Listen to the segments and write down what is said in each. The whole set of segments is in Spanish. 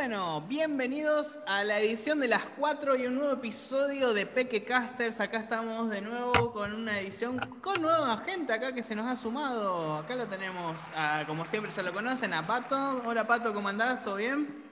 bueno, bienvenidos a la edición de las 4 y un nuevo episodio de Peque Casters. Acá estamos de nuevo con una edición con nueva gente acá que se nos ha sumado. Acá lo tenemos, como siempre ya lo conocen, a Pato. Hola Pato, ¿cómo andás? ¿Todo bien?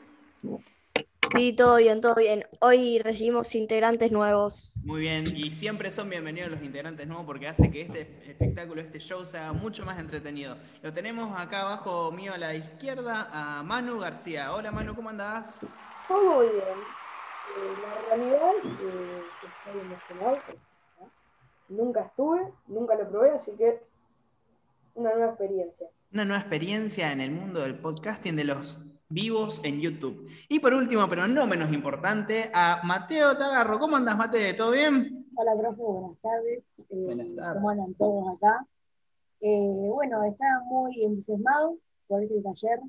Sí, todo bien, todo bien. Hoy recibimos integrantes nuevos. Muy bien, y siempre son bienvenidos los integrantes nuevos porque hace que este espectáculo, este show sea mucho más entretenido. Lo tenemos acá abajo mío a la izquierda a Manu García. Hola Manu, ¿cómo andás? Todo bien. Eh, la realidad es que estoy emocionado. Nunca estuve, nunca lo probé, así que una nueva experiencia. Una nueva experiencia en el mundo del podcasting de los vivos en YouTube. Y por último, pero no menos importante, a Mateo Tagarro. ¿Cómo andas, Mateo? ¿Todo bien? Hola, profe, buenas tardes. Eh, buenas tardes. ¿Cómo andan todos acá? Eh, bueno, estaba muy entusiasmado por este taller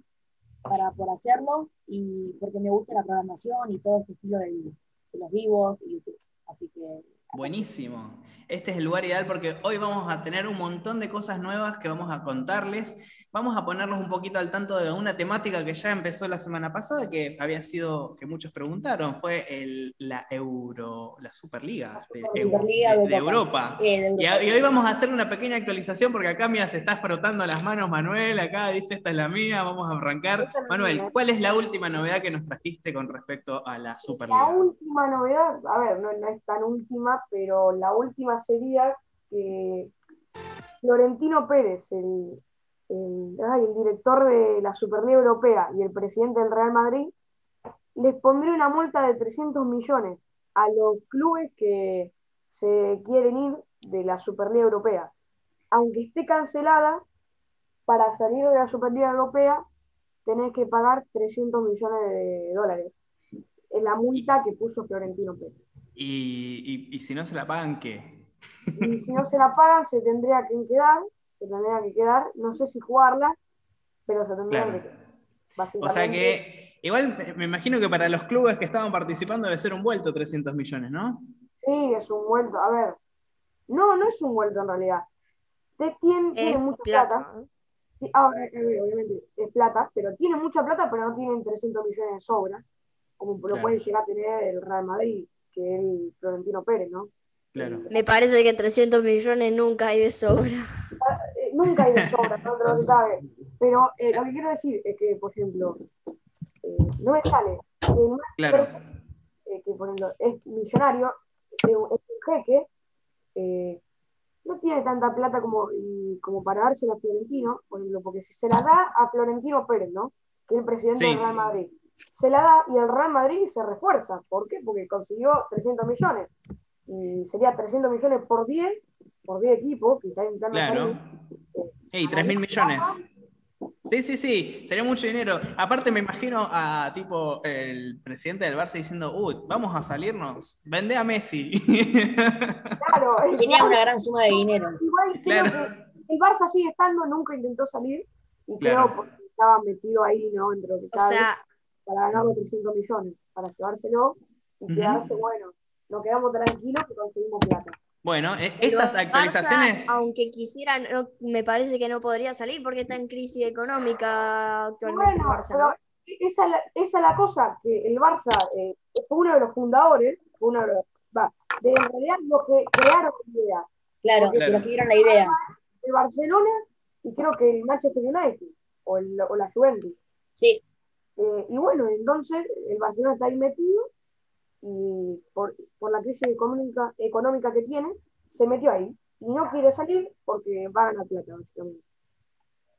para por hacerlo y porque me gusta la programación y todo este estilo de, de los vivos y YouTube. Así que Buenísimo. Este es el lugar ideal porque hoy vamos a tener un montón de cosas nuevas que vamos a contarles. Vamos a ponernos un poquito al tanto de una temática que ya empezó la semana pasada, que había sido, que muchos preguntaron, fue la Euro, la Superliga, de, Europa. Y, hoy vamos a hacer una pequeña actualización porque acá, mira, se está frotando las manos Manuel, acá dice, esta es la mía, vamos a arrancar. Manuel, ¿cuál es la última novedad que nos trajiste con respecto a la Superliga? La última novedad, a ver, no es tan última, pero la última sería que Florentino Pérez, el, el, director de la Superliga Europea y el presidente del Real Madrid, les pondría una multa de 300 millones a los clubes que se quieren ir de la Superliga Europea. Aunque esté cancelada, para salir de la Superliga Europea tenés que pagar 300 millones de dólares. Es la multa que puso Florentino Pérez. Y, si no se la pagan, ¿qué? Y si no se la pagan, se tendría que quedar, se tendría que quedar, no sé si jugarla, pero se tendría que quedar. O sea que, igual me imagino que para los clubes que estaban participando debe ser un vuelto 300 millones, ¿no? Sí, es un vuelto. A ver, no, no es un vuelto en realidad. Te tiene, mucha plata. ahora, obviamente es plata, pero tiene mucha plata, pero no tienen 300 millones de sobra, como lo puede llegar a tener el Real Madrid que el Florentino Pérez, ¿no? Claro. Me parece que 300 millones nunca hay de sobra. Eh, nunca hay de sobra, no lo sabe. Pero eh, lo que quiero decir es que, por ejemplo, eh, no me sale claro. que por ejemplo, es millonario, es un, jeque, no tiene tanta plata como, como para dársela a Florentino, por ejemplo, porque si se la da a Florentino Pérez, ¿no? Que es el presidente del Real Madrid se la da y el Real Madrid se refuerza. ¿Por qué? Porque consiguió 300 millones. Y sería 300 millones por 10, por 10 equipos que está intentando claro. Ey, 3 mil millones. Sí, sí, sí, sería mucho dinero. Aparte me imagino a tipo el presidente del Barça diciendo, uy, vamos a salirnos, vende a Messi. Claro, sería una gran suma de dinero. Igual claro. que el Barça sigue estando, nunca intentó salir y creo porque estaba metido ahí, ¿no? Entre lo que o sea, para ganar los 300 millones, para llevárselo y quedarse, bueno, nos quedamos tranquilos que conseguimos plata. Bueno, e, estas actualizaciones. aunque quisieran, me parece que no podría salir porque está en crisis económica actualmente. Bueno, pero esa, es la cosa, que el Barça eh, fue uno de los fundadores, uno de los, va, de en realidad los que crearon la idea. Claro, los que dieron la idea. El Barcelona y creo que el Manchester United o, el, o la Juventus. Sí. Eh, y bueno, entonces el Barcelona está ahí metido y por, la crisis económica, económica que tiene, se metió ahí. Y no quiere salir porque va a ganar plata, básicamente.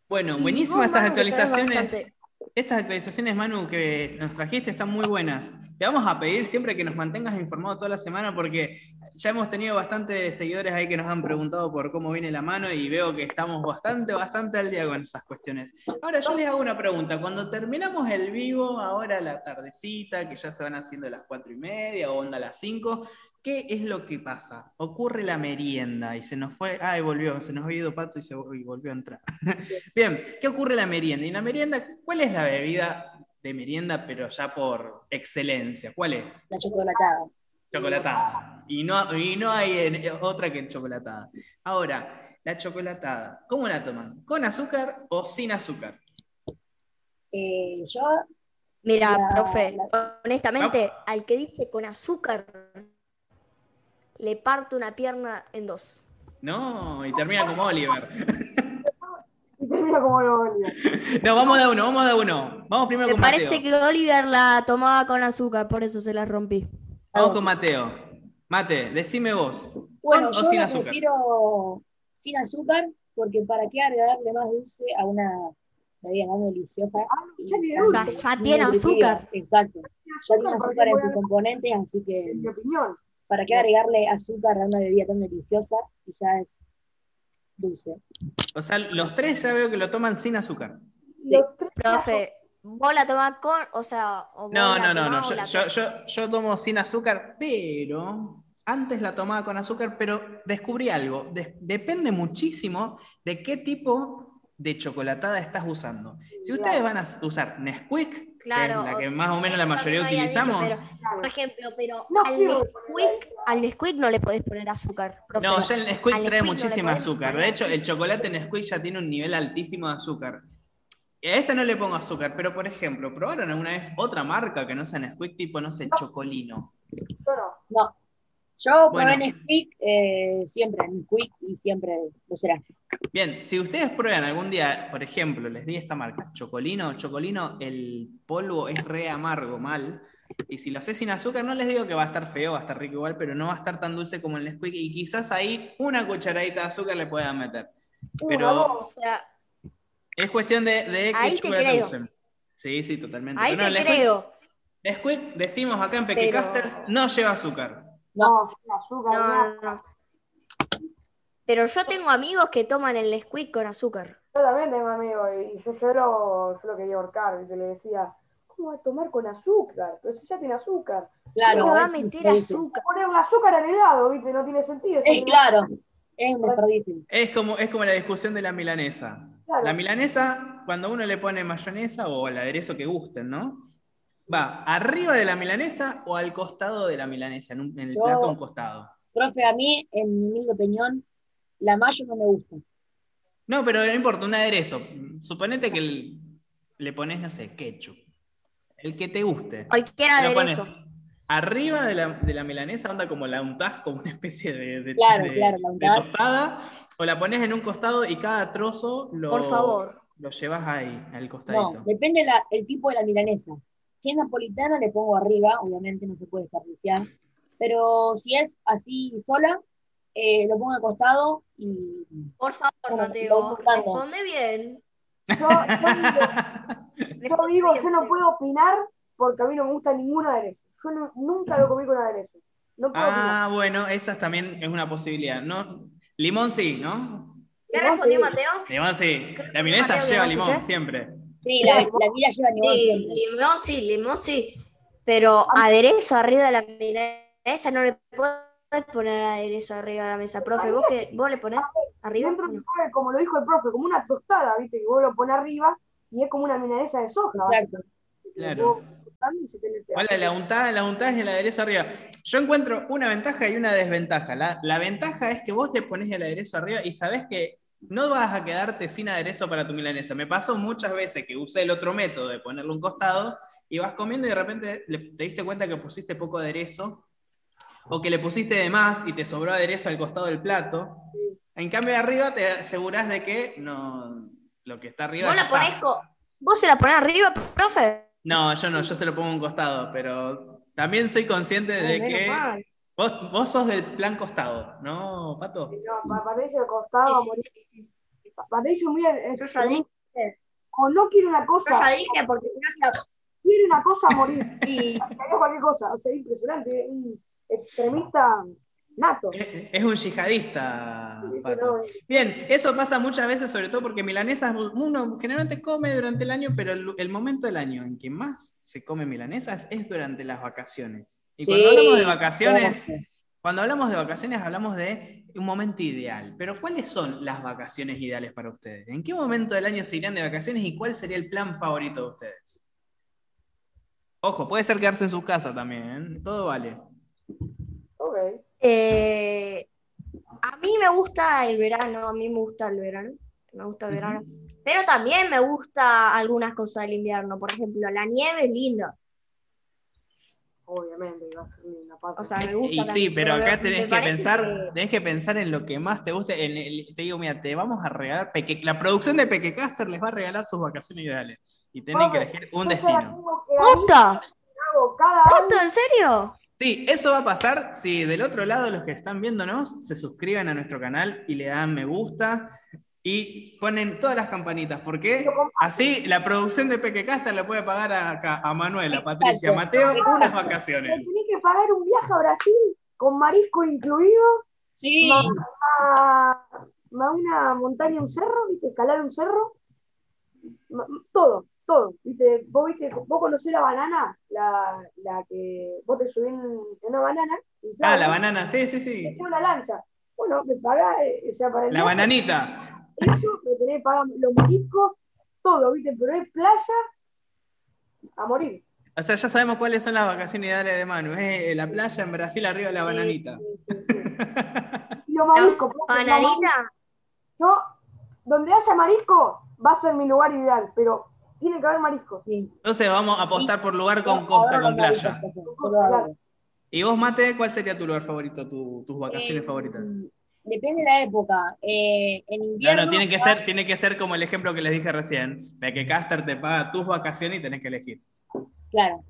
Bueno, buenísimas estas actualizaciones. Estas actualizaciones, Manu, que nos trajiste están muy buenas. Te vamos a pedir siempre que nos mantengas informado toda la semana porque ya hemos tenido bastantes seguidores ahí que nos han preguntado por cómo viene la mano y veo que estamos bastante, bastante al día con esas cuestiones. Ahora yo les hago una pregunta. Cuando terminamos el vivo, ahora la tardecita, que ya se van haciendo las cuatro y media o onda las cinco, ¿qué es lo que pasa? Ocurre la merienda y se nos fue, ay, volvió, se nos ha ido Pato y, se, volvió a entrar. Bien, ¿qué ocurre la merienda? Y la merienda, ¿cuál es la bebida de merienda, pero ya por excelencia? ¿Cuál es? La chocolatada. Chocolatada. Y no, y no hay otra que chocolatada. Ahora, la chocolatada, ¿cómo la toman? ¿Con azúcar o sin azúcar? Eh, yo Mira, profe, honestamente, al que dice con azúcar, le parto una pierna en dos. No, y termina como Oliver. y termina como Oliver. No, vamos de uno, vamos de uno. Vamos primero Me con Mateo. Me parece que Oliver la tomaba con azúcar, por eso se la rompí. Vamos con Mateo. Mate, decime vos. Bueno, yo sin azúcar? prefiero sin azúcar, porque para qué agregarle más dulce a una bebida más deliciosa. Ah, ya tiene, o sea, ya tiene azúcar. Exacto. Ya tiene azúcar en sus componentes, así que. En mi opinión. ¿Para qué agregarle azúcar a una bebida tan deliciosa si ya es dulce? O sea, los tres ya veo que lo toman sin azúcar. Sí. Profe, vos la tomás con, o sea, no, no, no, no, yo, yo, yo, tomo sin azúcar, pero antes la tomaba con azúcar, pero descubrí algo. depende muchísimo de qué tipo de chocolatada estás usando. Si ustedes van a usar Nesquik, claro, que es la que más o menos la mayoría utilizamos. por ejemplo, pero al, Nesquik, al, Nesquik, no le podés poner azúcar. No, ya el Nesquik trae muchísima azúcar. De hecho, el chocolate Nesquik ya tiene un nivel altísimo de azúcar. Y a ese no le pongo azúcar, pero por ejemplo, ¿probaron alguna vez otra marca que no sea Nesquik, tipo, no sé, Chocolino? No. Yo probé Nesquik eh, siempre, Nesquik y siempre lo será. Bien, si ustedes prueban algún día, por ejemplo, les di esta marca, Chocolino, Chocolino, el polvo es re amargo, mal. Y si lo haces sin azúcar, no les digo que va a estar feo, va a estar rico igual, pero no va a estar tan dulce como el Nesquik. Y quizás ahí una cucharadita de azúcar le puedan meter. Pero es cuestión de, de ahí te creo. Sí, sí, totalmente. Ahí te creo. Nesquik, decimos acá en Pequicasters, no lleva azúcar. No, azúcar. No, Pero yo tengo amigos que toman el Nesquik con azúcar. Yo también tengo amigos y yo, yo, lo, yo lo quería ahorcar, y le decía, ¿cómo va a tomar con azúcar? Pero si ya tiene azúcar. Claro. ¿Cómo va a meter azúcar? Poner un azúcar al helado, ¿viste? No tiene sentido. Es claro, es. Es como, es como la discusión de la milanesa. La milanesa, cuando uno le pone mayonesa o el aderezo que gusten, ¿no? Va arriba de la milanesa o al costado de la milanesa, en, el plato a un costado. Profe, a mí, en mi peñón, la mayo no me gusta. No, pero no importa, un aderezo. Suponete que le pones, no sé, ketchup. El que te guste. Cualquier aderezo. arriba de la, milanesa, anda como la untás como una especie de, claro, tostada, o la pones en un costado y cada trozo lo, Por favor. lo llevas ahí, al costadito. No, depende el tipo de la milanesa. Si es napolitana, le pongo arriba, obviamente no se puede desperdiciar. Pero si es así sola, eh, lo pongo acostado y. Por favor, Mateo, responde bien. Yo, digo, yo no puedo opinar porque a mí no me gusta ninguna aderezo. Yo nunca lo comí con aderezo. No puedo ah, bueno, esa también es una posibilidad. ¿no? Limón sí, ¿no? ¿Qué respondió Mateo? Limón sí. La milanesa lleva limón, siempre. Sí, la, la vida lleva limón sí, Limón sí, limón sí. Pero aderezo arriba de la mesa no le puedes poner aderezo arriba de la mesa. Profe, ¿vos, que, vos le ponés arriba? Dentro como lo dijo el profe, como una tostada, ¿viste? Que vos lo pones arriba y es como una milanesa de soja. Exacto. Claro. Hola, la untada, la untada es el aderezo arriba. Yo encuentro una ventaja y una desventaja. La, la ventaja es que vos le pones el aderezo arriba y sabés que no vas a quedarte sin aderezo para tu milanesa. Me pasó muchas veces que usé el otro método de ponerle un costado y vas comiendo y de repente te diste cuenta que pusiste poco aderezo o que le pusiste de más y te sobró aderezo al costado del plato. En cambio, de arriba te aseguras de que no, lo que está arriba. ¿Vos, la ponés ¿Vos se la ponés arriba, profe? No, yo no, yo se lo pongo a un costado, pero también soy consciente de que Vos, vos sos del plan costado, ¿no, Pato? No, Patricio costado a morir. Patricio muy... Yo ya dije. O no quiere una cosa... Yo ya dije, porque si no se la... Quiere una cosa a morir. y cualquier cosa. O sea, impresionante. Un extremista nato. Es, un yihadista. Pato. Bien, eso pasa muchas veces, sobre todo porque milanesas uno generalmente come durante el año, pero el, momento del año en que más se come milanesas es durante las vacaciones. Y cuando hablamos de vacaciones, cuando hablamos de vacaciones hablamos de un momento ideal. Pero ¿cuáles son las vacaciones ideales para ustedes? ¿En qué momento del año se irían de vacaciones y cuál sería el plan favorito de ustedes? Ojo, puede ser quedarse en su casa también, ¿eh? todo vale. Ok. Eh, a mí me gusta el verano, a mí me gusta el verano, me gusta el verano. Pero también me gusta algunas cosas del invierno. Por ejemplo, la nieve es linda. Obviamente, va a ser linda. O sea, me gusta y sí, pero acá tenés que pensar, tenés que pensar en lo que más te guste. En te digo, mira, te vamos a regalar la producción de Pequecaster les va a regalar sus vacaciones ideales. Y tienen que elegir un destino. ¡Puta! ¿Puta, en serio? Sí, eso va a pasar si del otro lado los que están viéndonos se suscriben a nuestro canal y le dan me gusta y ponen todas las campanitas, porque así la producción de Pequecaster le puede pagar a, a Manuel, a Patricia, a Mateo unas vacaciones. Tiene que pagar un viaje a Brasil con marisco incluido. Sí. A, una montaña, un cerro, ¿viste? escalar un cerro. Todo, todo. ¿viste? Vos, ¿viste? vos conocés la banana, la, la que vos te subís en, una banana. ah, la banana, sí, sí, sí. Es una lancha. Bueno, me paga, eh, o sea, para el La bananita eso, me tenés que pagar los mariscos, todo, ¿viste? Pero es playa a morir. O sea, ya sabemos cuáles son las vacaciones ideales de Manu. Es eh, la playa en Brasil arriba de la bananita. y los mariscos. ¿Bananita? Yo, donde haya marisco, va a ser mi lugar ideal, pero tiene que haber marisco. Entonces vamos a apostar por lugar con costa, con playa. ¿Y vos, Mate, cuál sería tu lugar favorito, tus vacaciones eh, favoritas? Depende de la época. Eh, en invierno. No, tiene que, ser, tiene que ser como el ejemplo que les dije recién, de que Caster te paga tus vacaciones y tenés que elegir. Claro.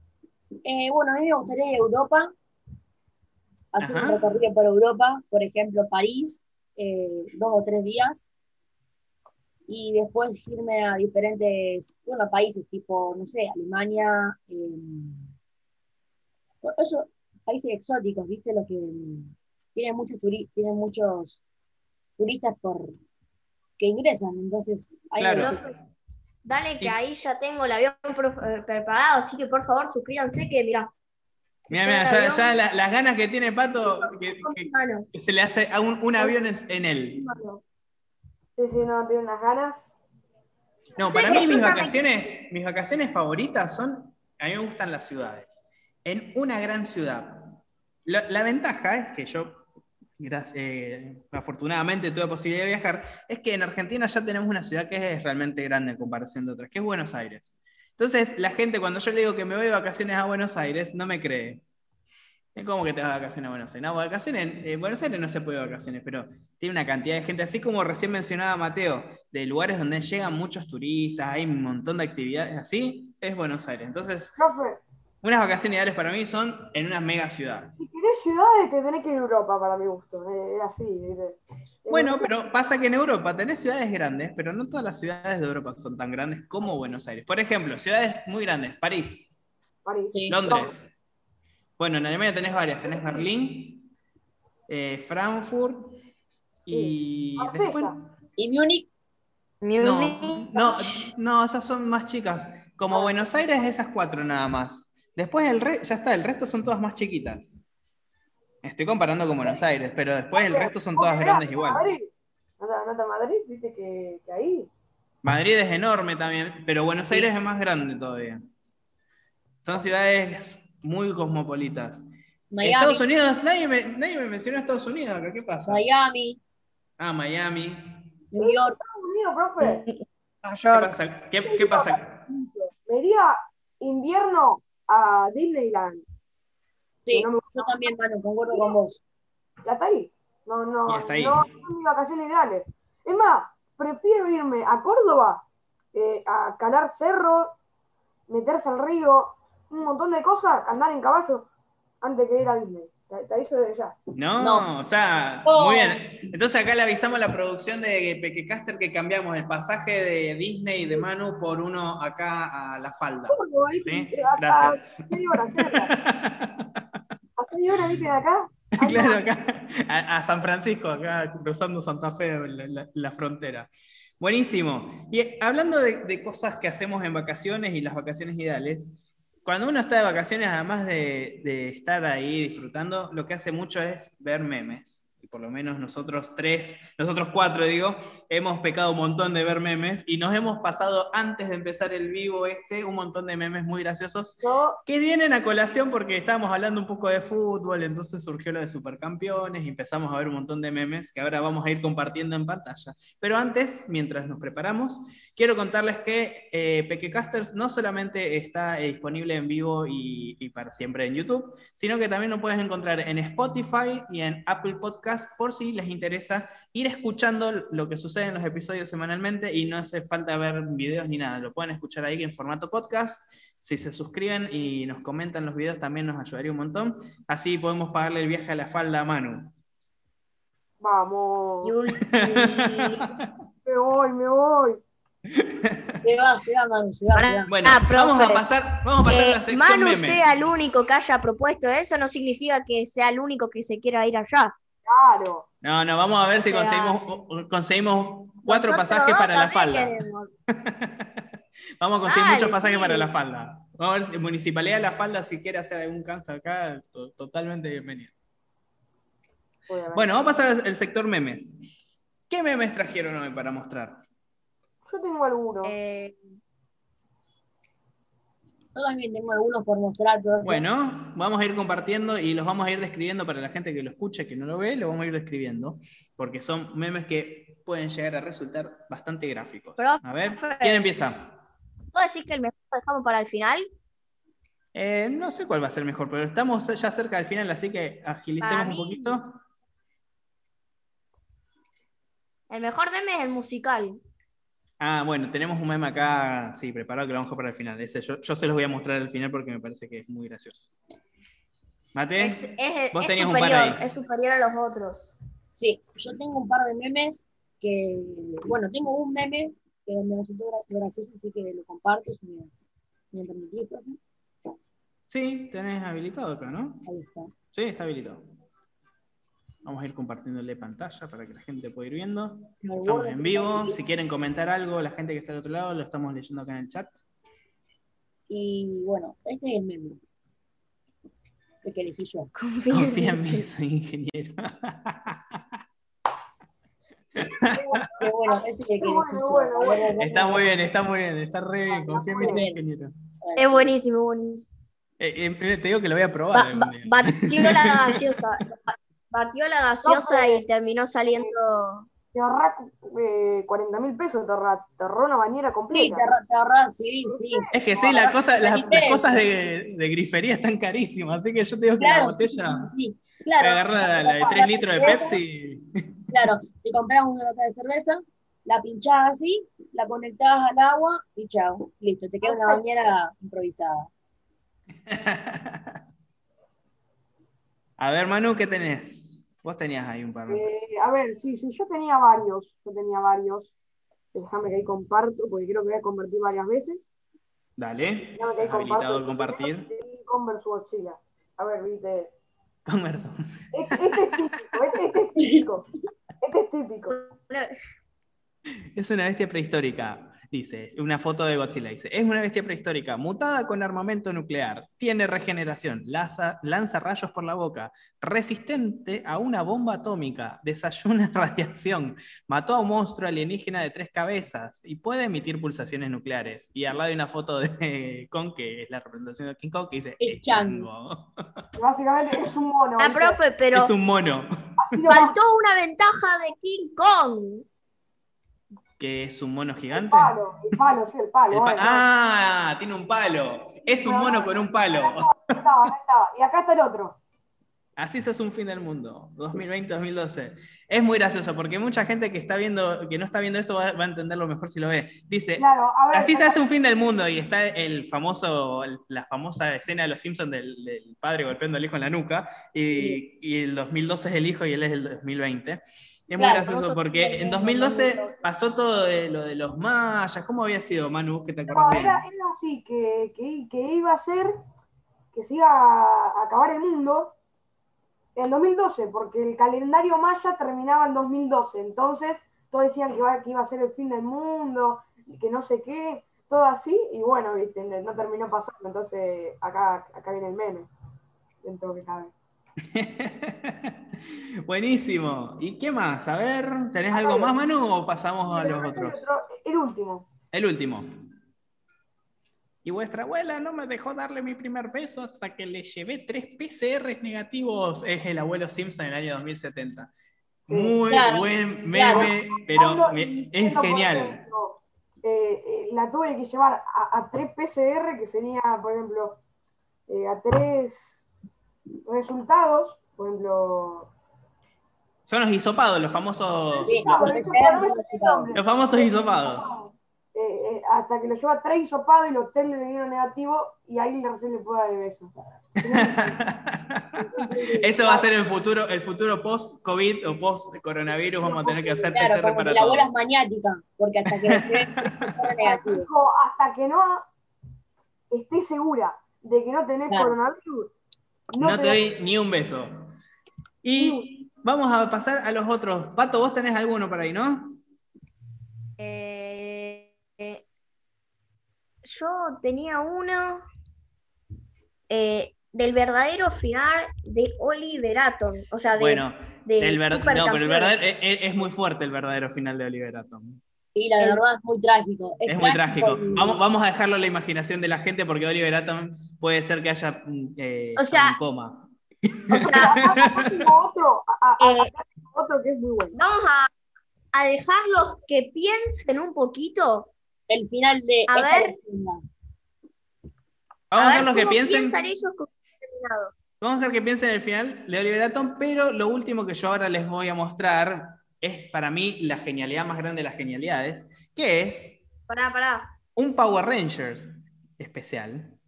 Eh, bueno, a mí me gustaría ir a Europa, hacer un recorrido por Europa, por ejemplo, París, eh, dos o tres días, y después irme a diferentes bueno, países, tipo, no sé, Alemania, eso, países exóticos, ¿viste? Lo que tienen muchos, tienen muchos turistas por que ingresan, entonces Dale que ahí ya tengo el avión eh, preparado, así que por favor suscríbanse que mira. Mira, mira, ya, las ganas que tiene Pato, que, se le hace un, un avión en, él. Sí, sí, no, tiene unas ganas. No, para mí mis vacaciones, mis vacaciones favoritas son, a mí me gustan las ciudades. En una gran ciudad. la ventaja es que yo eh, afortunadamente tuve la posibilidad de viajar, es que en Argentina ya tenemos una ciudad que es realmente grande en comparación de otras, que es Buenos Aires. Entonces, la gente cuando yo le digo que me voy de vacaciones a Buenos Aires, no me cree. Es como que te vas de vacaciones a Buenos Aires. No, vacaciones, en Buenos Aires no se puede de vacaciones, pero tiene una cantidad de gente, así como recién mencionaba Mateo, de lugares donde llegan muchos turistas, hay un montón de actividades así, es Buenos Aires. Entonces, unas vacaciones ideales para mí son en una mega ciudad. Si querés ciudades, te tenés que ir a Europa, para mi gusto. Es así. Bueno, pero pasa que en Europa tenés ciudades grandes, pero no todas las ciudades de Europa son tan grandes como Buenos Aires. Por ejemplo, ciudades muy grandes: París, París. Londres. Bueno, en Alemania tenés varias: tenés Berlín, eh, Frankfurt y. Después... ¿Y Múnich? No, no, no, esas son más chicas. Como ah. Buenos Aires, esas cuatro nada más. Después el re ya está, el resto son todas más chiquitas. Estoy comparando con Buenos Aires, pero después el resto son todas grandes igual. Madrid. Madrid dice que, ahí. Madrid es enorme también, pero Buenos Aires es más grande todavía. Son ciudades muy cosmopolitas. Estados Unidos, nadie me, nadie me mencionó Estados Unidos acá, ¿qué pasa? Miami. Ah, Miami. New York. Estados Unidos, profe. ¿Qué pasa? ¿Qué, qué pasa? invierno a Disneyland. Sí, no yo también, mano, concuerdo con vos. Ya está ahí. No, no, no son mis vacaciones ideales. Es más, prefiero irme a Córdoba eh, a calar cerro, meterse al río, un montón de cosas, andar en caballo, antes que ir a Disney. Te, aviso desde ya. No, o sea, muy bien. Entonces acá le avisamos a la producción de Pequecaster que cambiamos el pasaje de Disney y de Manu por uno acá a la falda. ¿Sí? Gracias. A seis horas, A seis horas, ¿viste de acá? claro, acá, a, San Francisco, acá cruzando Santa Fe, la, frontera. Buenísimo. Y hablando de, de, cosas que hacemos en vacaciones y las vacaciones ideales, cuando uno está de vacaciones, además de, estar ahí disfrutando, lo que hace mucho es ver memes. Y por lo menos nosotros tres, nosotros cuatro, digo, hemos pecado un montón de ver memes y nos hemos pasado antes de empezar el vivo este un montón de memes muy graciosos que vienen a colación porque estábamos hablando un poco de fútbol, entonces surgió lo de supercampeones y empezamos a ver un montón de memes que ahora vamos a ir compartiendo en pantalla. Pero antes, mientras nos preparamos, quiero contarles que eh, Pequecasters no solamente está disponible en vivo y, para siempre en YouTube, sino que también lo puedes encontrar en Spotify y en Apple Podcast por si les interesa ir escuchando lo que sucede en los episodios semanalmente y no hace falta ver videos ni nada, lo pueden escuchar ahí en formato podcast. Si se suscriben y nos comentan los videos también nos ayudaría un montón. Así podemos pagarle el viaje a la falda a Manu. Vamos. me voy, me voy. Se va, se va, Manu, se va. Bueno, ah, vamos a pasar, vamos a, pasar a la eh, sección Manu sea el único que haya propuesto eso, no significa que sea el único que se quiera ir allá. Claro. No, no, vamos a ver si conseguimos, conseguimos cuatro pasajes para la falda. vamos a conseguir muchos pasajes para la falda. Vamos a ver, si Municipalidad de la Falda, si quiere hacer algún canje acá, totalmente bienvenido. Bueno, vamos a pasar al sector memes. ¿Qué memes trajeron hoy para mostrar? Yo tengo algunos. Eh, yo también tengo algunos por mostrar. bueno, vamos a ir compartiendo y los vamos a ir describiendo para la gente que lo escucha, que no lo ve, lo vamos a ir describiendo, porque son memes que pueden llegar a resultar bastante gráficos. a ver, ¿quién empieza? ¿Puedo decir que el mejor lo dejamos para el final? Eh, no sé cuál va a ser mejor, pero estamos ya cerca del final, así que agilicemos un poquito. El mejor meme es el musical. Ah, bueno, tenemos un meme acá, sí, preparado que lo vamos a para el final. Ese, yo, se los voy a mostrar al final porque me parece que es muy gracioso. Mate, es, vos tenías superior, un par ahí. es superior a los otros. Sí, yo tengo un par de memes que, bueno, tengo un meme que me resultó gracioso, así que lo comparto si me, me permitís, Sí, tenés habilitado acá, ¿no? Ahí está. Sí, está habilitado. Vamos a ir compartiéndole pantalla para que la gente pueda ir viendo. Estamos en vivo. Si quieren comentar algo, la gente que está al otro lado, lo estamos leyendo acá en el chat. Y bueno, este es el meme. El que elegí yo. Confía, en mí, soy ingeniero. bueno, ese que bueno, Está muy bien, está muy bien, está re bien. Confía en mí, soy ingeniero. Es buenísimo, buenísimo. Eh, eh, te digo que lo voy a probar. batió la gaseosa. Batió la gaseosa y terminó saliendo. Te ahorras eh, 40 mil pesos, te ahorras, una bañera completa. Sí, te ahorras, sí, sí. Es que sí, la cosa, las, cosas de, de, grifería están carísimas, así que yo te digo que la botella. Sí, claro. Agarra la, de 3 litros de Pepsi. Claro, te compras una lata de cerveza, la pinchás así, la conectás al agua y chao, listo, te queda una bañera improvisada. A ver, Manu, ¿qué tenés? Vos tenías ahí un par. Eh, a ver, sí, sí, yo tenía varios. Yo tenía varios. Déjame que ahí comparto, porque creo que voy a convertir varias veces. Dale. Que habilitado a compartir. Converse Godzilla. A ver, viste. Converse. Este, este, es típico, este, este, es típico. Este es típico. Es una bestia prehistórica. Dice, una foto de Godzilla, dice, es una bestia prehistórica, mutada con armamento nuclear, tiene regeneración, lanza, lanza rayos por la boca, resistente a una bomba atómica, desayuna radiación, mató a un monstruo alienígena de tres cabezas y puede emitir pulsaciones nucleares. Y al lado hay una foto de Kong, que es la representación de King Kong, que dice, es chango. Básicamente es un mono. Ah, profe, pero... Es un mono. Faltó una ventaja de King Kong que es un mono gigante. El palo, el palo, sí, el palo. ah, tiene un palo. Es un mono con un palo. No estaba, no estaba. Y acá está el otro. Así se hace un fin del mundo, 2020-2012. Es muy gracioso porque mucha gente que está viendo, que no está viendo esto va, a entenderlo mejor si lo ve. Dice, así se hace un fin del mundo y está el famoso, la famosa escena de los Simpsons del, padre golpeando al hijo en la nuca y, y el 2012 es el hijo y él es el 2020. Es muy gracioso porque en 2012 pasó todo lo de los mayas. ¿Cómo había sido, Manu? ¿Qué te no, era, así, que, iba a ser, que se iba a acabar el mundo en 2012, porque el calendario maya terminaba en 2012. Entonces, todos decían que iba, que iba a ser el fin del mundo, que no sé qué, todo así. Y bueno, ¿viste? no terminó pasando. Entonces, acá, acá viene el meme, dentro que cabe. Buenísimo. ¿Y qué más? A ver, ¿tenés algo más, Manu, o pasamos a los otros? El último. El último. Y vuestra abuela no me dejó darle mi primer beso hasta que le llevé tres PCRs negativos. Es el abuelo Simpson en el año 2070. Muy buen meme, pero es genial. eh, eh, la tuve que llevar a, tres PCR, que sería, por ejemplo, eh, a tres resultados, por ejemplo... Son los hisopados, los famosos... los, famosos hisopados. hasta que lo lleva tres hisopados y los tres le dieron negativo y ahí recién le puede dar el beso. Eso va a ser el futuro, el futuro post-COVID o post-coronavirus. Vamos a tener que hacer PCR como para la bola es maniática, porque hasta que negativo. hasta que no esté segura de que no tenés coronavirus, no, te doy ni un beso. Y vamos a pasar a los otros. Pato, vos tenés alguno por ahí, ¿no? Eh, eh, yo tenía uno. Eh, del verdadero final de Oliver Atom. O sea, de. Bueno, el no, pero el verdadero, e, e, es, muy fuerte el verdadero final de Oliver Atom. Sí, la verdad es muy trágico. Es, muy trágico. Vamos, vamos a dejarlo a la imaginación de la gente porque Oliver Atom puede ser que haya eh, o sea, un coma. O sea, otro, eh, otro que es muy bueno. Vamos a, a dejarlos que piensen un poquito. El final de. A ver. Vamos a, ver los que piensen. Vamos a ver que piensen en el final de Oliver Atom, pero lo último que yo ahora les voy a mostrar es para mí la genialidad más grande de las genialidades, que es pará, pará. un Power Rangers especial.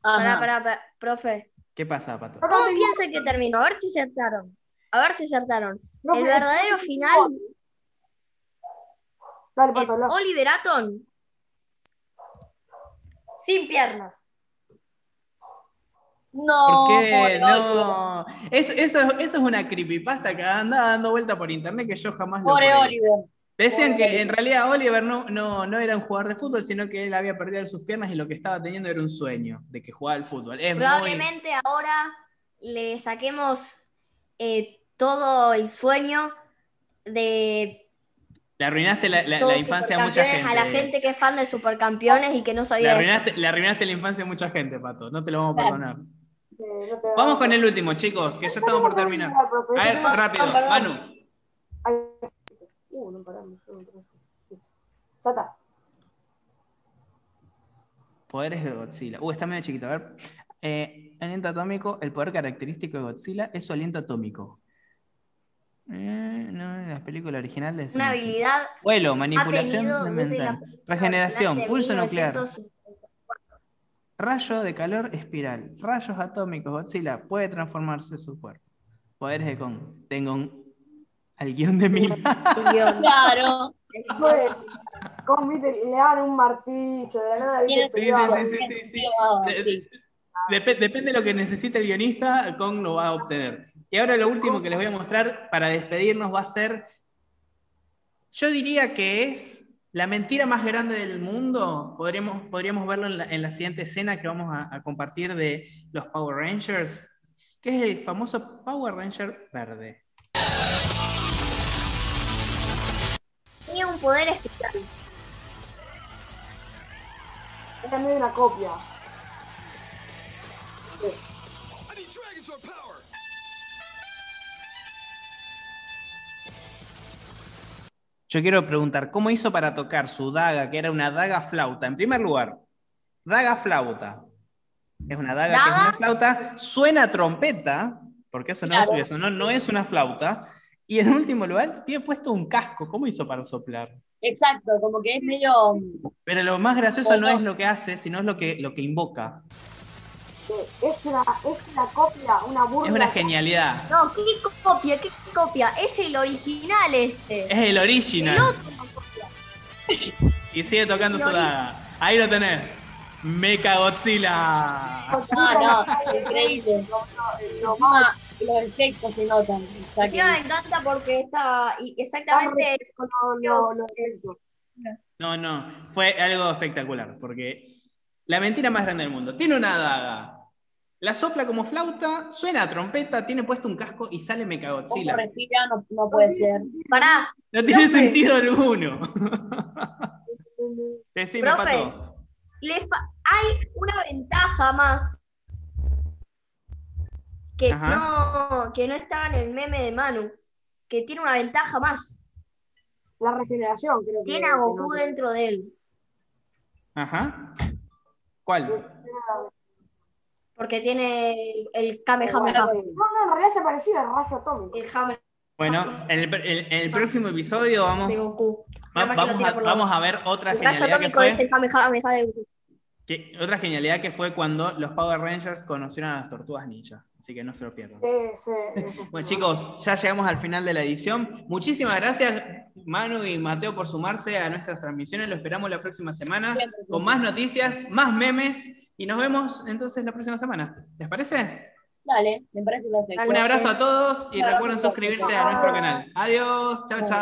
Pará, pará, profe. ¿Qué pasa, Pato? ¿Cómo piensan que terminó? A ver si acertaron. A ver si acertaron. el verdadero final es Oliver Atom sin piernas. No, ¿Por qué? No. eso, eso, es una creepypasta que anda dando vuelta por internet que yo jamás lo Pobre Oliver. Decían que en realidad Oliver no, no, no, era un jugador de fútbol, sino que él había perdido sus piernas y lo que estaba teniendo era un sueño de que jugaba al fútbol. Probablemente ahora le saquemos eh, todo el sueño de le arruinaste la, infancia a mucha gente. A la gente que es fan de Supercampeones y que no sabía. Le arruinaste, le arruinaste la infancia a mucha gente, Pato. No te lo vamos a perdonar. Vamos con el último, chicos, que ya estamos por terminar. A ver, rápido, Manu. Uh, no paramos. Poderes de Godzilla. Uh, está medio chiquito. A ver. Eh, aliento atómico, el poder característico de Godzilla es su aliento atómico. Eh, no, en las películas originales. Una habilidad. Vuelo, manipulación mental. Regeneración, pulso nuclear. Rayo de calor espiral. Rayos atómicos. Godzilla puede transformarse su cuerpo. Poderes de Kong. Tengo un. Al guion de Mila. claro. Kong, le dan un martillo, de la nada, Sí, sí, sí, sí, depende de lo que necesite el guionista, Kong lo va a obtener. Y ahora lo último que les voy a mostrar para despedirnos va a ser. Yo diría que es la mentira más grande del mundo, podríamos, podríamos verlo en la, siguiente escena que vamos a, compartir de los Power Rangers, que es el famoso Power Ranger verde. Tenía un poder especial. Es también una copia. Yo quiero preguntar, ¿cómo hizo para tocar su daga, que era una daga flauta? En primer lugar, daga flauta. Es una daga, que es una flauta, suena trompeta, porque eso, no, es, eso no, es una flauta. Y en último lugar, tiene puesto un casco. ¿Cómo hizo para soplar? Exacto, como que es medio. Pero lo más gracioso no es lo que hace, sino es lo que, lo que invoca es una, es una copia, una burla. Es una genialidad. No, ¿qué copia? ¿Qué copia? Es el original este. Es el original. Y sigue tocando su daga. Ahí lo tenés. Mecha Godzilla. No, no, increíble. los efectos se notan. Sí, me encanta porque está exactamente. No, no, fue algo espectacular porque la mentira más grande del mundo. Tiene una daga. La sopla como flauta, suena a trompeta, tiene puesto un casco y sale Mechagodzilla. respira, no, no puede ser. Pará. No tiene sentido alguno. Decime, profe, hay una ventaja más que no, que no estaba en el meme de Manu, que tiene una ventaja más. La regeneración, creo que. Tiene a Goku dentro de él. Ajá. ¿Cuál? Porque tiene el, Kamehameha. No, no, en realidad se parecía al rayo atómico. El Bueno, en el, próximo episodio vamos, vamos, a, ver otra genialidad. El rayo atómico es el Kamehameha de Goku. otra genialidad que fue cuando los Power Rangers conocieron a las tortugas ninja. Así que no se lo pierdan. bueno, chicos, ya llegamos al final de la edición. Muchísimas gracias, Manu y Mateo, por sumarse a nuestras transmisiones. Lo esperamos la próxima semana con más noticias, más memes y nos vemos entonces la próxima semana. ¿Les parece? Dale, me parece perfecto. Un abrazo a todos y recuerden suscribirse a nuestro canal. Adiós, chao, chao.